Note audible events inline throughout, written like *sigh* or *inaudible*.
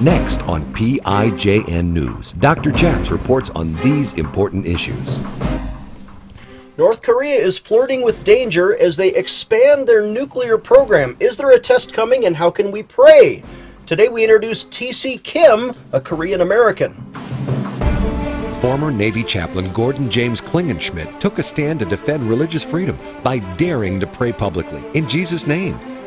Next on PIJN News, Dr. Chaps reports on these important issues. North Korea is flirting with danger as they expand their nuclear program. Is there a test coming and how can we pray? Today we introduce T.C. Kim, a Korean American. Former Navy chaplain Gordon James Klingenschmitt took a stand to defend religious freedom by daring to pray publicly in Jesus' name.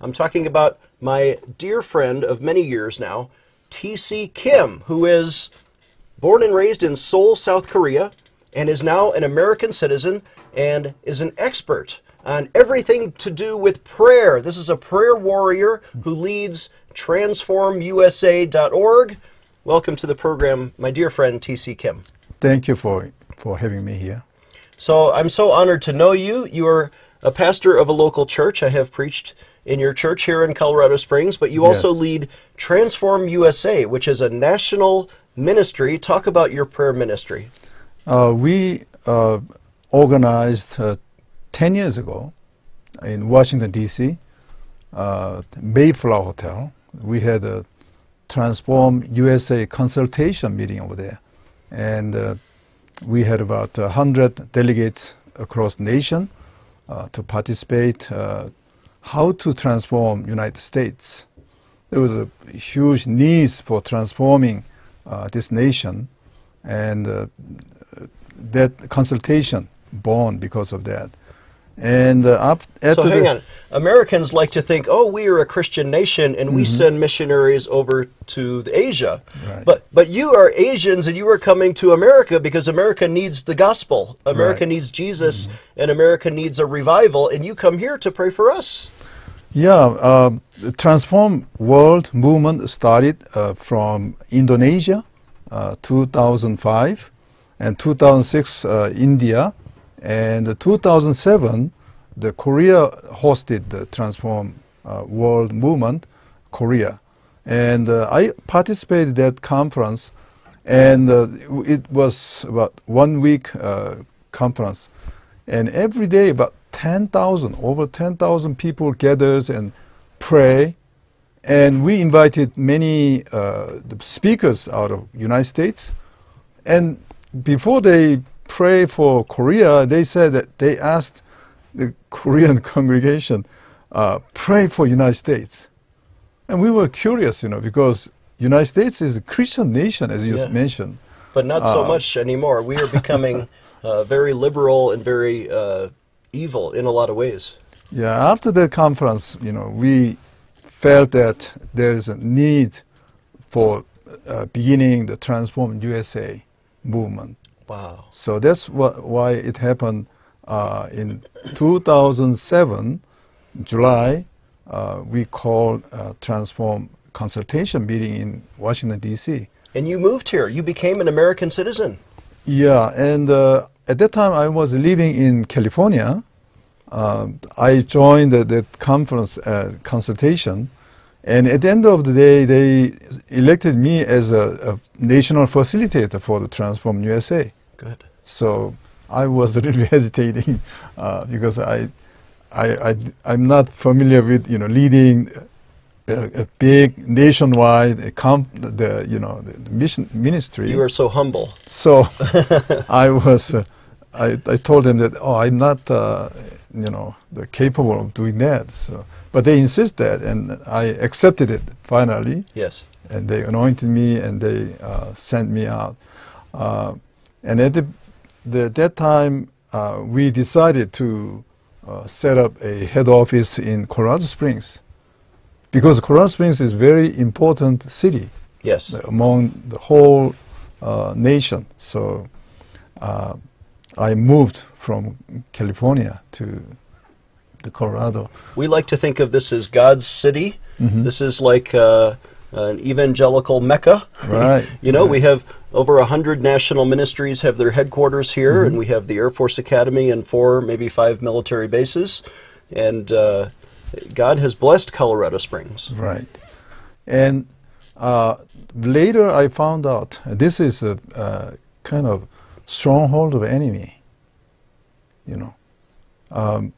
I'm talking about my dear friend of many years now, T.C. Kim, who is born and raised in Seoul, South Korea, and is now an American citizen and is an expert on everything to do with prayer. This is a prayer warrior who leads transformusa.org. Welcome to the program, my dear friend T.C. Kim. Thank you for, for having me here. So I'm so honored to know you. You are a pastor of a local church. I have preached in your church here in Colorado Springs, but you also Yes. lead Transform USA, which is a national ministry. Talk about your prayer ministry. Uh, we uh, organized uh, 10 years ago in Washington, D.C., uh, Mayflower Hotel. We had a Transform USA consultation meeting over there. And uh, we had about 100 delegates across the nation uh, to participate uh, how to transform United States. There was a huge need for transforming uh, this nation, and uh, that consultation born because of that. And uh, up, after So hang the- on. Americans like to think, oh, we are a Christian nation and we send missionaries over to the Asia. Right. But but you are Asians and you are coming to America because America needs the gospel. America Right. needs Jesus and America needs a revival and you come here to pray for us. Yeah, um, the Transform World movement started uh, from Indonesia, uh, 2005, and 2006 uh, India, and 2007 the Korea hosted the Transform uh, World movement, Korea, and uh, I participated that conference, and uh, it was about one week uh, conference, and every day about 10,000, over 10,000 people gathers and pray. And we invited many uh, speakers out of United States. And before they pray for Korea, they said that they asked the Korean *laughs* congregation, uh, pray for United States. And we were curious, you know, because United States is a Christian nation, as you Yeah. just mentioned. But not so Uh, much anymore. We are becoming *laughs* uh, very liberal and very uh, evil in a lot of ways. Yeah, after the conference, you know, we felt that there is a need for uh, beginning the Transform USA movement. Wow. So that's wh- why it happened uh, in 2007, July. Uh, we called uh, Transform consultation meeting in Washington D.C. And you moved here. You became an American citizen. Yeah, and uh, at that time I was living in California. Um, I joined the, the conference uh, consultation, and at the end of the day, they elected me as a, a national facilitator for the Transform USA. Good. So I was *laughs* really hesitating uh, because I, I, I, I'm not familiar with you know leading a, a big nationwide comp, the you know the, the mission ministry. You are so humble. So *laughs* I was, uh, I, I told them that, oh, I'm not, uh, you know, the capable of doing that. So, but they insist that, and I accepted it finally, Yes. and they anointed me and they uh, sent me out. Uh, and at the, the, that time, uh, we decided to uh, set up a head office in Colorado Springs because Colorado Springs is a very important city Yes. among the whole uh, nation. So uh, I moved from California to the Colorado. We like to think of this as God's city. Mhm. This is like uh, an evangelical mecca. Right, *laughs* you know, right. we have over a hundred national ministries have their headquarters here, Mm-hmm. and we have the Air Force Academy and four, maybe five military bases, and uh, God has blessed Colorado Springs. Right. And uh, later I found out this is a, uh kind of stronghold of enemy. You know, um,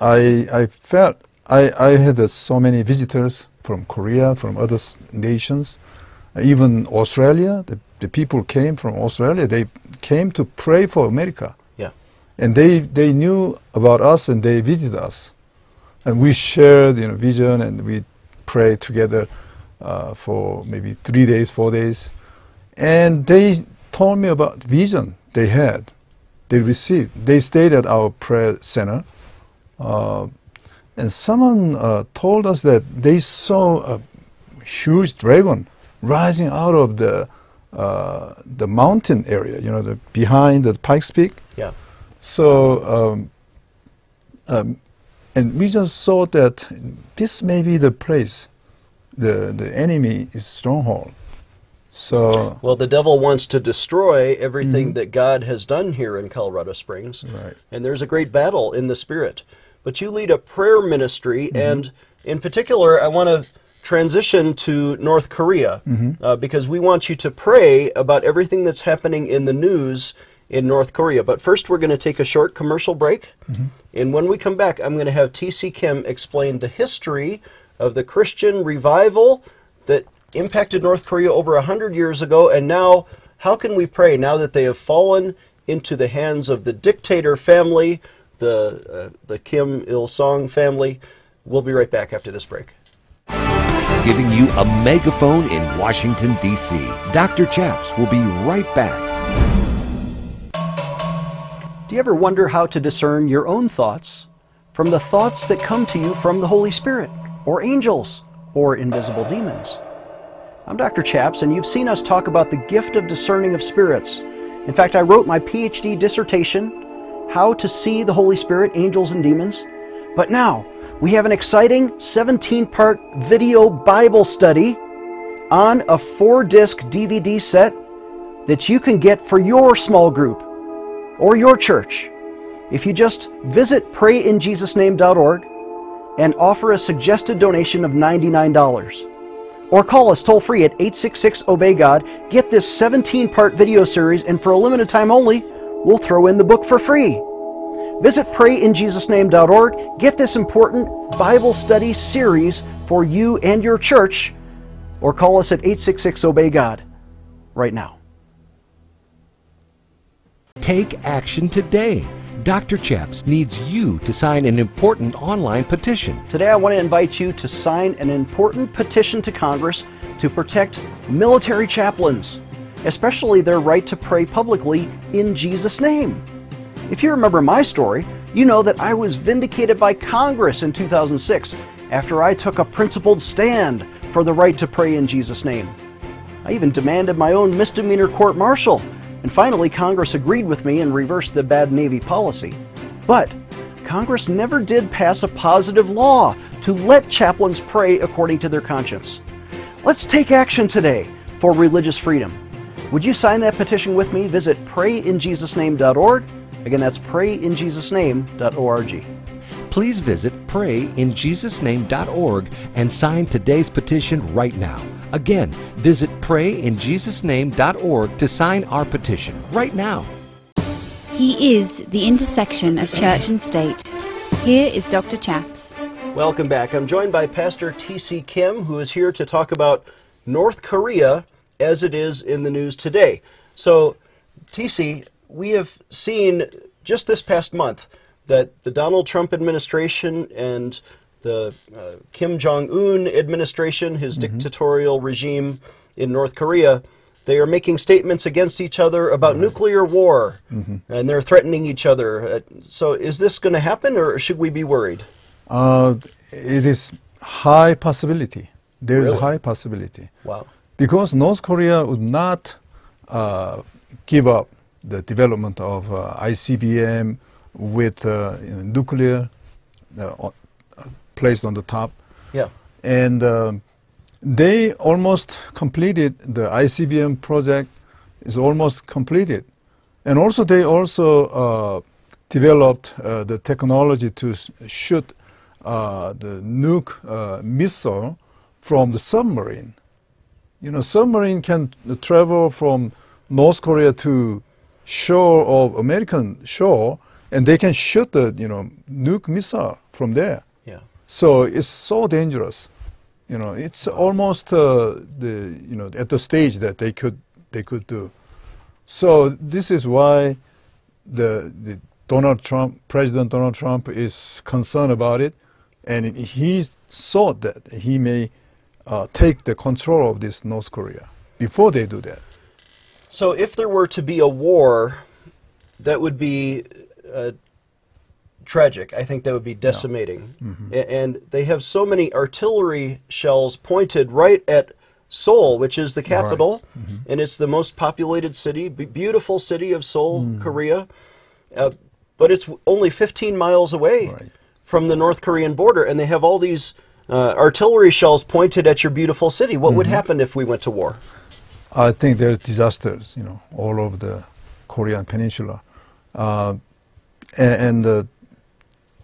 I I felt I I had uh, so many visitors from Korea, from other s- nations, even Australia. The, the people came from Australia. They came to pray for America, Yeah, and they they knew about us and they visited us. And we shared you know vision and we prayed together uh, for maybe three days four days. And they told me about vision they had. They received they stayed at our prayer center. Uh, and someone uh, told us that they saw a huge dragon rising out of the uh, the mountain area you know the behind the pikes peak yeah, so, um, um, and we just thought that this may be the place, the the enemy is stronghold. So, Well, the devil wants to destroy everything that God has done here in Colorado Springs. Mm-hmm. Right. And there's a great battle in the spirit. But you lead a prayer ministry, Mm-hmm. and in particular, I want to transition to North Korea Mm-hmm. uh, because we want you to pray about everything that's happening in the news in North Korea. But first, we're going to take a short commercial break. Mm-hmm. And when we come back, I'm going to have T.C. Kim explain the history of the Christian revival that impacted North Korea over a hundred years ago, and now how can we pray now that they have fallen into the hands of the dictator family, the uh, the Kim Il Sung family? We'll be right back after this break. Giving you a megaphone in Washington, D.C. Dr. Chaps will be right back. Do you ever wonder how to discern your own thoughts from the thoughts that come to you from the Holy Spirit, or angels, or invisible demons? I'm Dr. Chaps, and you've seen us talk about the gift of discerning of spirits. In fact, I wrote my PhD dissertation, How to See the Holy Spirit, Angels, and Demons. But now, we have an exciting 17 part video Bible study on a four disc DVD set that you can get for your small group or your church. If you just visit prayinjesusname.org and offer a suggested donation of $99. Or call us toll free at 866 Obey God, get this 17 part video series, and for a limited time only, we'll throw in the book for free. Visit prayinjesusname.org, get this important Bible study series for you and your church, or call us at 866 Obey God right now. Take action today. Dr. Chaps needs you to sign an important online petition. Today, I want to invite you to sign an important petition to Congress to protect military chaplains, especially their right to pray publicly in Jesus' name. If you remember my story, you know that I was vindicated by Congress in 2006 after I took a principled stand for the right to pray in Jesus' name. I even demanded my own misdemeanor court martial, and finally Congress agreed with me and reversed the bad Navy policy. But Congress never did pass a positive law to let chaplains pray according to their conscience. Let's take action today for religious freedom. Would you sign that petition with me? Visit prayinjesusname.org. Again, that's prayinjesusname.org. Please visit prayinjesusname.org and sign today's petition right now. Again, visit prayinjesusname.org to sign our petition right now. He is the intersection of church and state. Here is Dr. Chaps. Welcome back. I'm joined by Pastor T.C. Kim, who is here to talk about North Korea as it is in the news today. So, T.C., we have seen just this past month that the Donald Trump administration and the uh, Kim Jong un administration, his dictatorial regime in North Korea, they are making statements against each other about nuclear war, and they're threatening each other. Uh, so, is this going to happen, or should we be worried? uh, it is high possibility. There is Really? a high possibility Wow. because North Korea would not uh, give up the development of uh, ICBM with uh, nuclear uh, placed on the top. Yeah. And um, they almost completed the ICBM project is almost completed, and also they also uh, developed uh, the technology to shoot uh, the nuke uh, missile from the submarine. You know, submarine can travel from North Korea to shore of American shore, and they can shoot the you know nuke missile from there. Yeah. So it's so dangerous. You know, it's almost uh, the you know at the stage that they could they could do. So this is why the the Donald Trump President Donald Trump is concerned about it, and he thought that he may uh, take the control of this North Korea before they do that. So if there were to be a war, that would be uh, tragic. I think that would be decimating. Mm-hmm. A- And they have so many artillery shells pointed right at Seoul, which is the capital, Mm-hmm. and it's the most populated city, beautiful city of Seoul, Mm. Korea. Uh, but it's w- only 15 miles away Right. from the North Korean border, and they have all these uh, artillery shells pointed at your beautiful city. What Mm-hmm. would happen if we went to war? I think there's disasters, you know, all over the Korean peninsula, uh, and, and uh,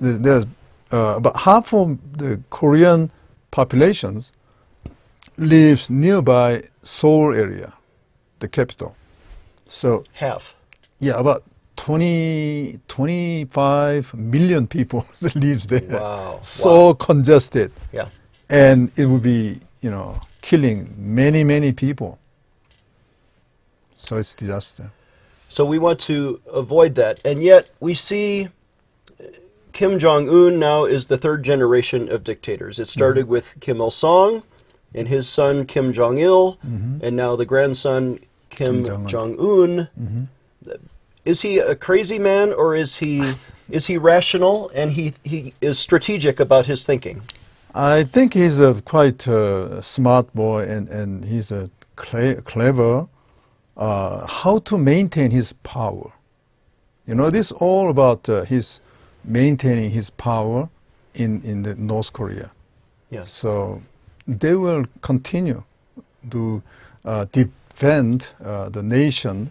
there's uh, about half of the Korean populations lives nearby Seoul area, the capital. So Half. yeah, about 20, 25 million people *laughs* lives there. Wow. So Wow. congested Yeah. and it would be you know killing many many people so it's disaster So we want to avoid that. And yet we see Kim Jong un now is the third generation of dictators. It started Mm-hmm. with Kim Il sung and his son Kim Jong il, Mm-hmm. and now the grandson Kim, Kim. Jong un. Is he a crazy man or is he is he rational and he, he is strategic about his thinking? i think he's a quite uh, smart boy and, and he's a cle- clever uh, how to maintain his power you know this is all about uh, his maintaining his power in, in the north korea Yes. So they will continue to uh, defend uh, the nation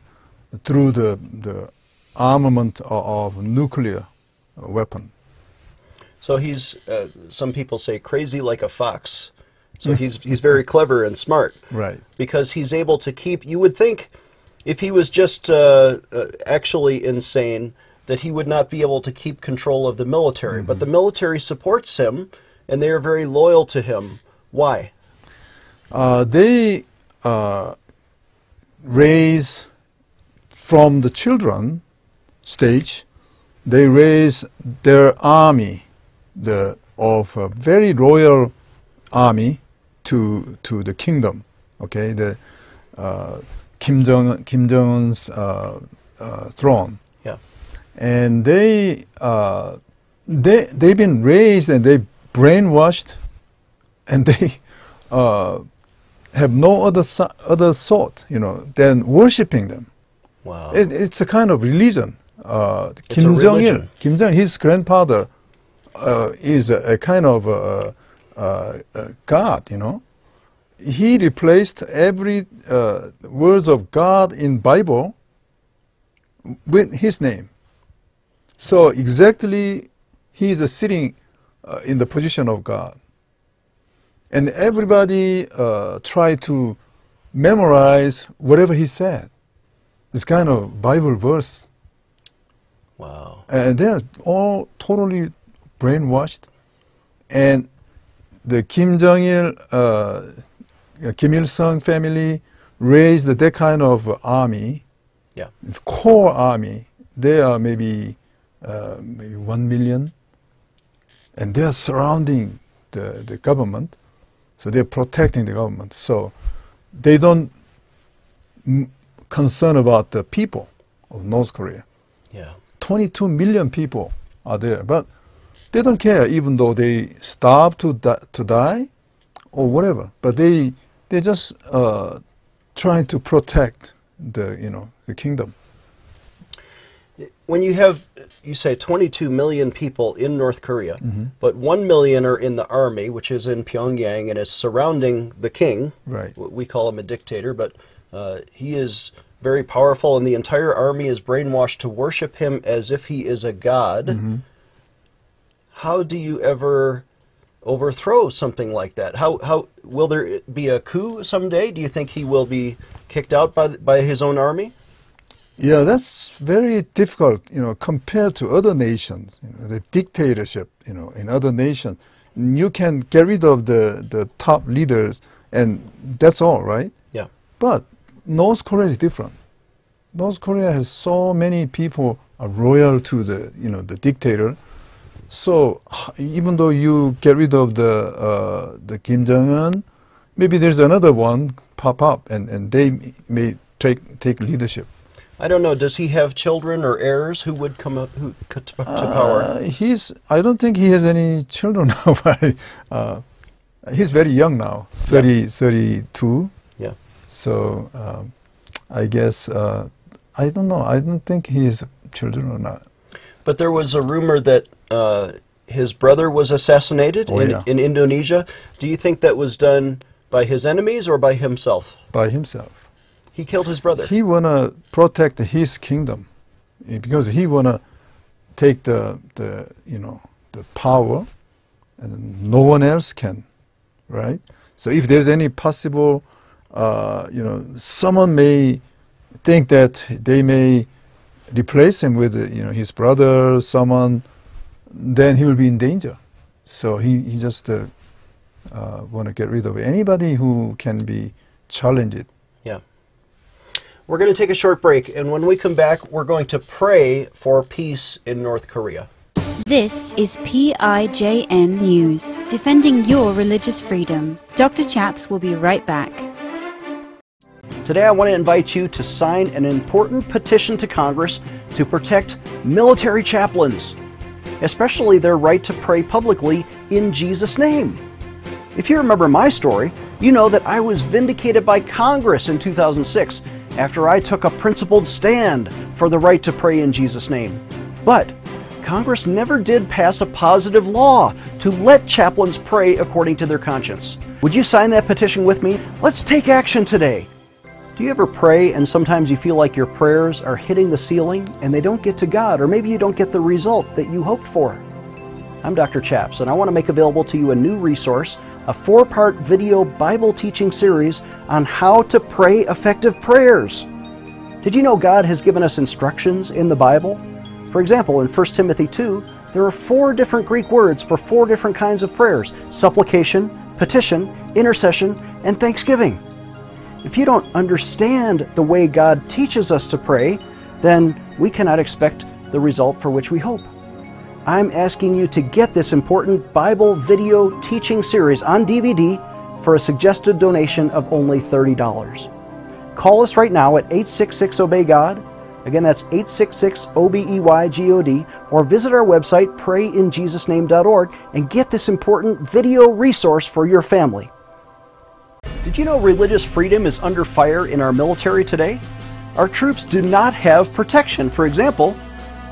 through the, the armament of, of nuclear weapon. So he's uh, some people say crazy like a fox. So he's he's very clever and smart. Right. because he's able to keep. You would think if he was just uh, uh, actually insane, that he would not be able to keep control of the military. But the military supports him, and they are very loyal to him. Why? Uh, they uh, raise from the children stage, they raise their army, the of a very loyal army to to the kingdom. Okay, the uh, Kim Jong Kim Jong Un's uh, uh, throne, Yeah. and they uh, they they've been raised and they brainwashed, and *laughs* they uh, have no other other thought, you know, than worshiping them. Wow. It, it's a kind of religion. Uh, Kim Jong Il. Kim Jong, his grandfather uh, is a, a kind of uh uh God, you know. He replaced every uh, words of God in Bible with his name. So exactly, he is sitting uh, in the position of God, and everybody uh, try to memorize whatever he said. This kind of Bible verse, wow. and they're all totally brainwashed. And the Kim Jong Il, uh, Kim Il Sung family raised that kind of army, Yeah. core army. They are maybe uh, maybe one million, and they are surrounding the the government, so they're protecting the government. So they don't m- concern about the people of North Korea. Yeah. 22 million people are there, but they don't care even though they starve to di- to die or whatever. But they they just uh, trying to protect the you know the kingdom. When you have, you say 22 million people in North Korea, Mm-hmm. but 1 million are in the army, which is in Pyongyang and is surrounding the king. Right. We call him a dictator, but uh, he is very powerful, and the entire army is brainwashed to worship him as if he is a god. Mm-hmm. How do you ever overthrow something like that? How, how will there be a coup someday? Do you think he will be kicked out by, by his own army? Yeah, that's very difficult, you know, compared to other nations. You know, the dictatorship, you know, in other nations, you can get rid of the, the top leaders, and that's all, right? Yeah. But North Korea is different. North Korea has so many people are loyal to the, you know, the dictator. So even though you get rid of the uh, the Kim Jong Un, maybe there's another one pop up, and, and they may take take leadership. I don't know. Does he have children or heirs who would come up who to, to power? Uh, he's. I don't think he has any children *laughs* now. but, uh, he's very young now, 30, 32. Yeah. So um, I guess uh, I don't know. I don't think he has children or not. But there was a rumor that uh, his brother was assassinated Oh, in, yeah. in Indonesia. Do you think that was done by his enemies or by himself? by himself. He killed his brother. He wanna protect his kingdom eh, because he wanna take the the you know the power, and no one else can, right? So if there's any possible, uh, you know, someone may think that they may replace him with you know his brother, someone, then he will be in danger. So he he just uh, uh, want to get rid of anybody who can be challenged. yeah. We're going to take a short break, and when we come back, we're going to pray for peace in North Korea. This is PIJN News, defending your religious freedom. Dr. Chaps will be right back. Today, I want to invite you to sign an important petition to Congress to protect military chaplains, especially their right to pray publicly in Jesus' name. If you remember my story, you know that I was vindicated by Congress in 2006 after I took a principled stand for the right to pray in Jesus' name. But Congress never did pass a positive law to let chaplains pray according to their conscience. Would you sign that petition with me? Let's take action today. Do you ever pray and sometimes you feel like your prayers are hitting the ceiling and they don't get to God, or maybe you don't get the result that you hoped for? I'm Dr. Chaps, and I want to make available to you a new resource, a four part video Bible teaching series on how to pray effective prayers. Did you know God has given us instructions in the Bible? For example, in 1 Timothy 2, there are four different Greek words for four different kinds of prayers supplication, petition, intercession, and thanksgiving. If you don't understand the way God teaches us to pray, then we cannot expect the result for which we hope. I'm asking you to get this important Bible video teaching series on DVD for a suggested donation of only $30. Call us right now at 866 Obey God. Again, that's 866 O B E Y G O D, or visit our website, prayinjesusname.org, and get this important video resource for your family. Did you know religious freedom is under fire in our military today? Our troops do not have protection. For example,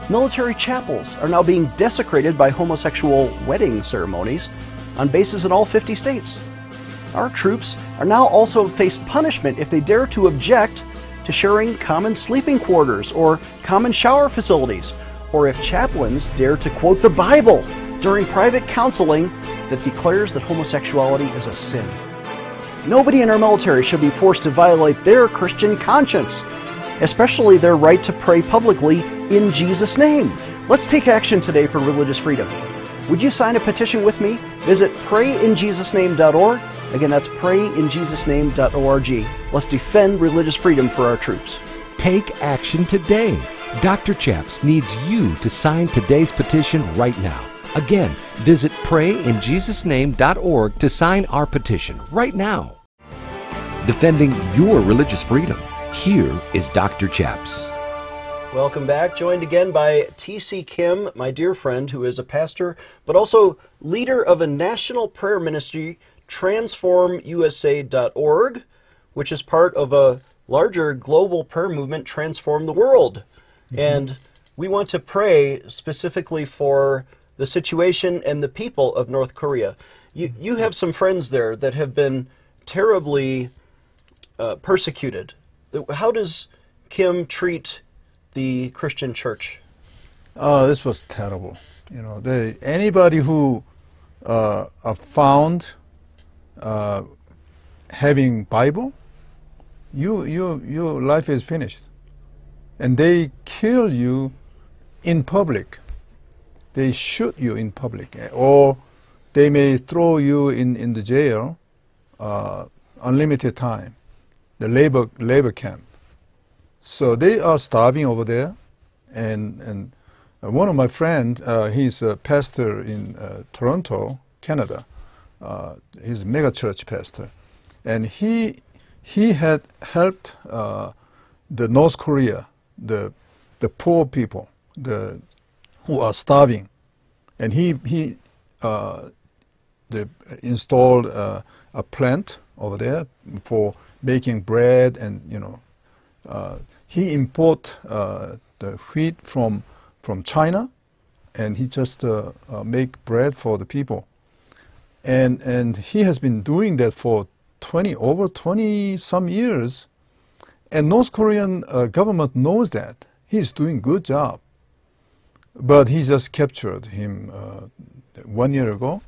military chapels are now being desecrated by homosexual wedding ceremonies on bases in all 50 states. Our troops are now also faced punishment if they dare to object to sharing common sleeping quarters or common shower facilities, or if chaplains dare to quote the Bible during private counseling that declares that homosexuality is a sin. Nobody in our military should be forced to violate their Christian conscience, especially their right to pray publicly in Jesus' name. Let's take action today for religious freedom. Would you sign a petition with me? Visit prayinjesusname.org. Again, that's prayinjesusname.org. Let's defend religious freedom for our troops. Take action today. Dr. Chaps needs you to sign today's petition right now. Again, visit prayinjesusname.org to sign our petition right now. Defending your religious freedom. Here is Dr. Chaps. Welcome back. Joined again by T.C. Kim, my dear friend, who is a pastor, but also leader of a national prayer ministry, TransformUSA.org, which is part of a larger global prayer movement, Transform the World. Mm-hmm. And we want to pray specifically for the situation and the people of North Korea. You, you have some friends there that have been terribly uh, persecuted. How does Kim treat the Christian church? Uh, this was terrible. You know, they, anybody who uh, are found uh, having Bible, you, you, your life is finished. And they kill you in public. They shoot you in public. Or they may throw you in, in the jail uh, unlimited time, the labor, labor camp. So they are starving over there. And, and uh, one of my friends, uh, he's a pastor in uh, Toronto, Canada. Uh, he's a mega church pastor. And he, he had helped uh, the North Korea, the, the poor people, the, who are starving. And he, he uh, installed uh, a plant over there for making bread and, you know, uh, he import uh, the wheat from, from China and he just uh, uh, make bread for the people. And, and he has been doing that for 20, over 20 some years. And North Korean government knows that. He's doing good job. But he just captured him uh, one year ago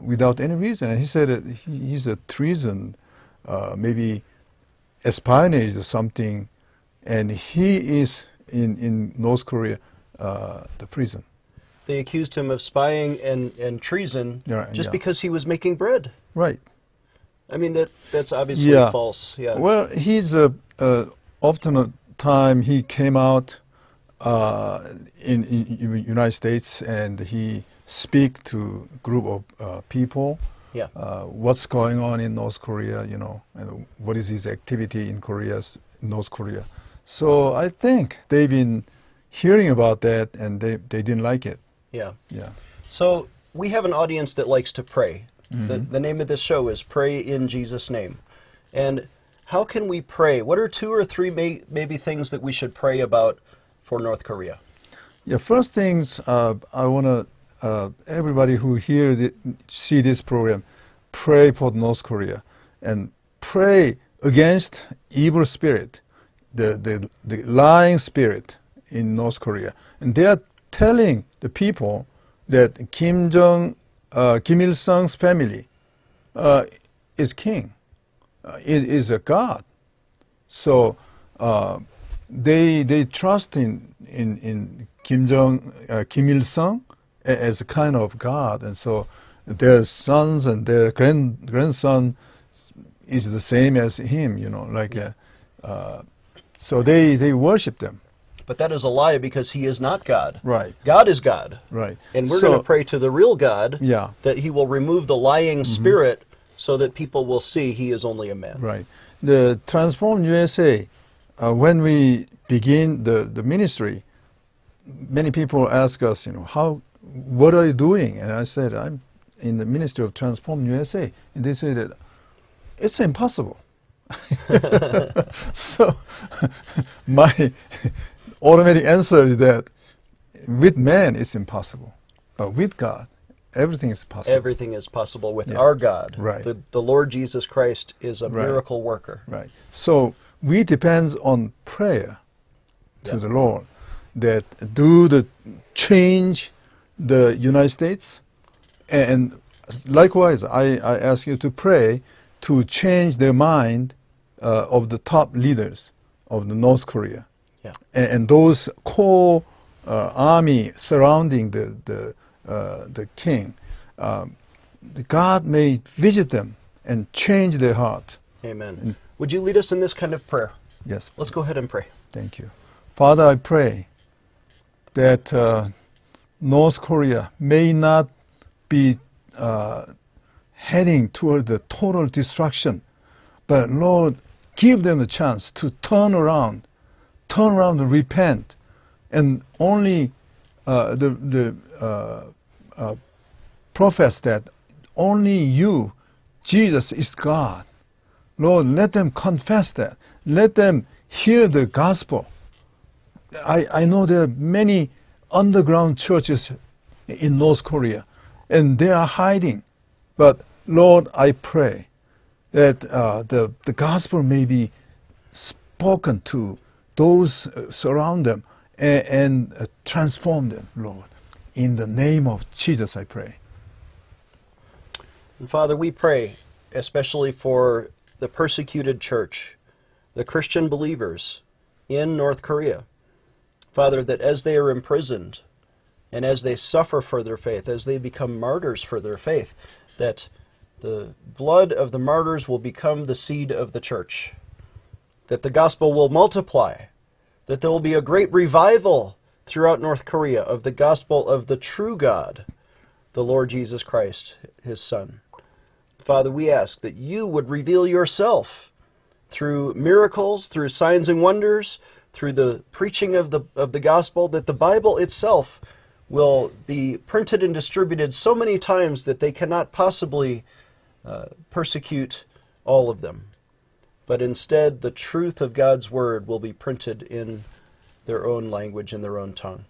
without any reason. And he said that he, he's a treason, uh, maybe espionage or something. And he is in, in North Korea, uh, the prison. They accused him of spying and, and treason Yeah, just yeah. because he was making bread. Right. I mean, that that's obviously Yeah. false. Yeah. Well, he's a, often a time he came out uh, in, in in United States and he speak to group of uh, people. Yeah. Uh, what's going on in North Korea? You know, and what is his activity in Korea, North Korea? So I think they've been hearing about that and they they didn't like it. yeah. Yeah. So we have an audience that likes to pray. The, Mm-hmm. the name of this show is Pray in Jesus' Name. And how can we pray? What are two or three may, maybe things that we should pray about for North Korea? Yeah, first things uh, I want to uh, everybody who hear the, see this program, pray for North Korea and pray against evil spirit, the, the the lying spirit in North Korea, and they are telling the people that Kim Jong uh, Kim Il Sung's family uh, is king, uh, is, is a god. So uh, they they trust in in, in Kim Jong uh, Kim Il Sung as a kind of god, and so their sons and their grand grandson is the same as him. You know, like uh, uh, so they they worship them. But that is a lie because he is not God. Right. God is God. Right. And we're So- going to pray to the real God Yeah. That he will remove the lying spirit so that people will see he is only a man. Right. The Transform USA, uh, when we begin the, the ministry, many people ask us, you know, how, what are you doing? And I said, I'm in the ministry of Transform USA. And they said that it's impossible. *laughs* so *laughs* my automatic answer is that with man it's impossible, but with God everything is possible. Everything is possible with Yeah. our God. Right. The, the Lord Jesus Christ is a Right. miracle worker. Right. So we depends on prayer to Yeah. the Lord that do the change the United States and likewise I, I ask you to pray to change the mind uh, of the top leaders of the North Korea Yeah. and, and those core uh, army surrounding the the uh, the king, um, the God may visit them and change their heart. Amen. Would you lead us in this kind of prayer? Yes. Let's go ahead and pray. Thank you. Father, I pray that uh, North Korea may not be uh, heading toward the total destruction, but Lord, give them a chance to turn around, turn around and repent, and only uh, the the uh, uh, profess that only you, Jesus, is God. Lord, let them confess that. Let them hear the gospel I, I know there are many underground churches in North Korea, and they are hiding. But Lord, I pray that uh, the, the gospel may be spoken to those uh, surround them and, and uh, transform them, Lord. In the name of Jesus, I pray. And Father, we pray especially for the persecuted church, the Christian believers in North Korea. Father, that as they are imprisoned and as they suffer for their faith, as they become martyrs for their faith, that the blood of the martyrs will become the seed of the church, that the gospel will multiply, that there will be a great revival throughout North Korea of the gospel of the true God, the Lord Jesus Christ, his Son. Father, we ask that you would reveal yourself through miracles, through signs and wonders, through the preaching of the, of the gospel, that the Bible itself will be printed and distributed so many times that they cannot possibly uh, persecute all of them. But instead, the truth of God's word will be printed in their own language, in their own tongue.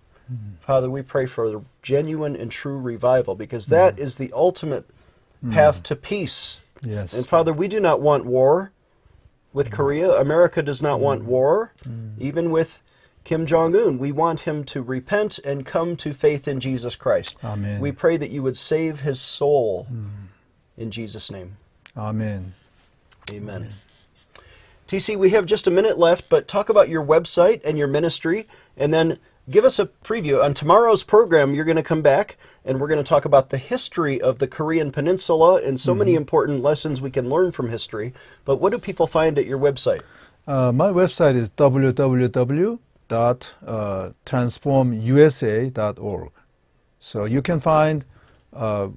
Father, we pray for a genuine and true revival because that is the ultimate Hmm. path to peace. Yes. And Father, we do not want war with hmm. Korea. America does not want hmm. war, even with Kim Jong un. We want him to repent and come to faith in Jesus Christ. Amen. We pray that you would save his soul in Jesus' name. Amen. Amen. TC, we have just a minute left, but talk about your website and your ministry, and then give us a preview. On tomorrow's program, you're going to come back, and we're going to talk about the history of the Korean Peninsula and so many important lessons we can learn from history. But what do people find at your website? Uh, my website is www.transformusa.org. So you can find uh,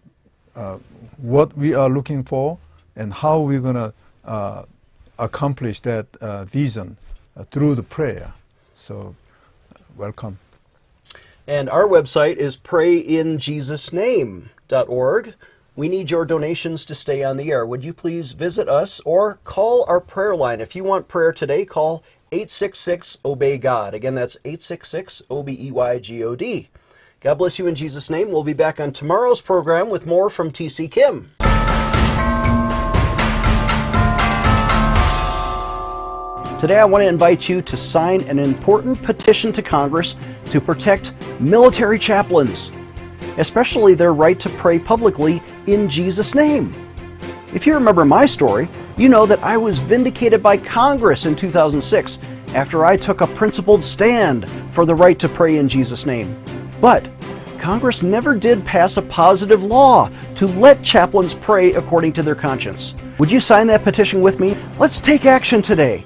uh, what we are looking for and how we're going to uh, accomplish that uh, vision uh, through the prayer. So, welcome. And our website is prayinjesusname.org. We need your donations to stay on the air. Would you please visit us or call our prayer line? If you want prayer today, call 866 Obey God. Again, that's 866 O B E Y G O D. God bless you in Jesus' name. We'll be back on tomorrow's program with more from TC Kim. Today, I want to invite you to sign an important petition to Congress to protect military chaplains, especially their right to pray publicly in Jesus' name. If you remember my story, you know that I was vindicated by Congress in 2006 after I took a principled stand for the right to pray in Jesus' name. But Congress never did pass a positive law to let chaplains pray according to their conscience. Would you sign that petition with me? Let's take action today.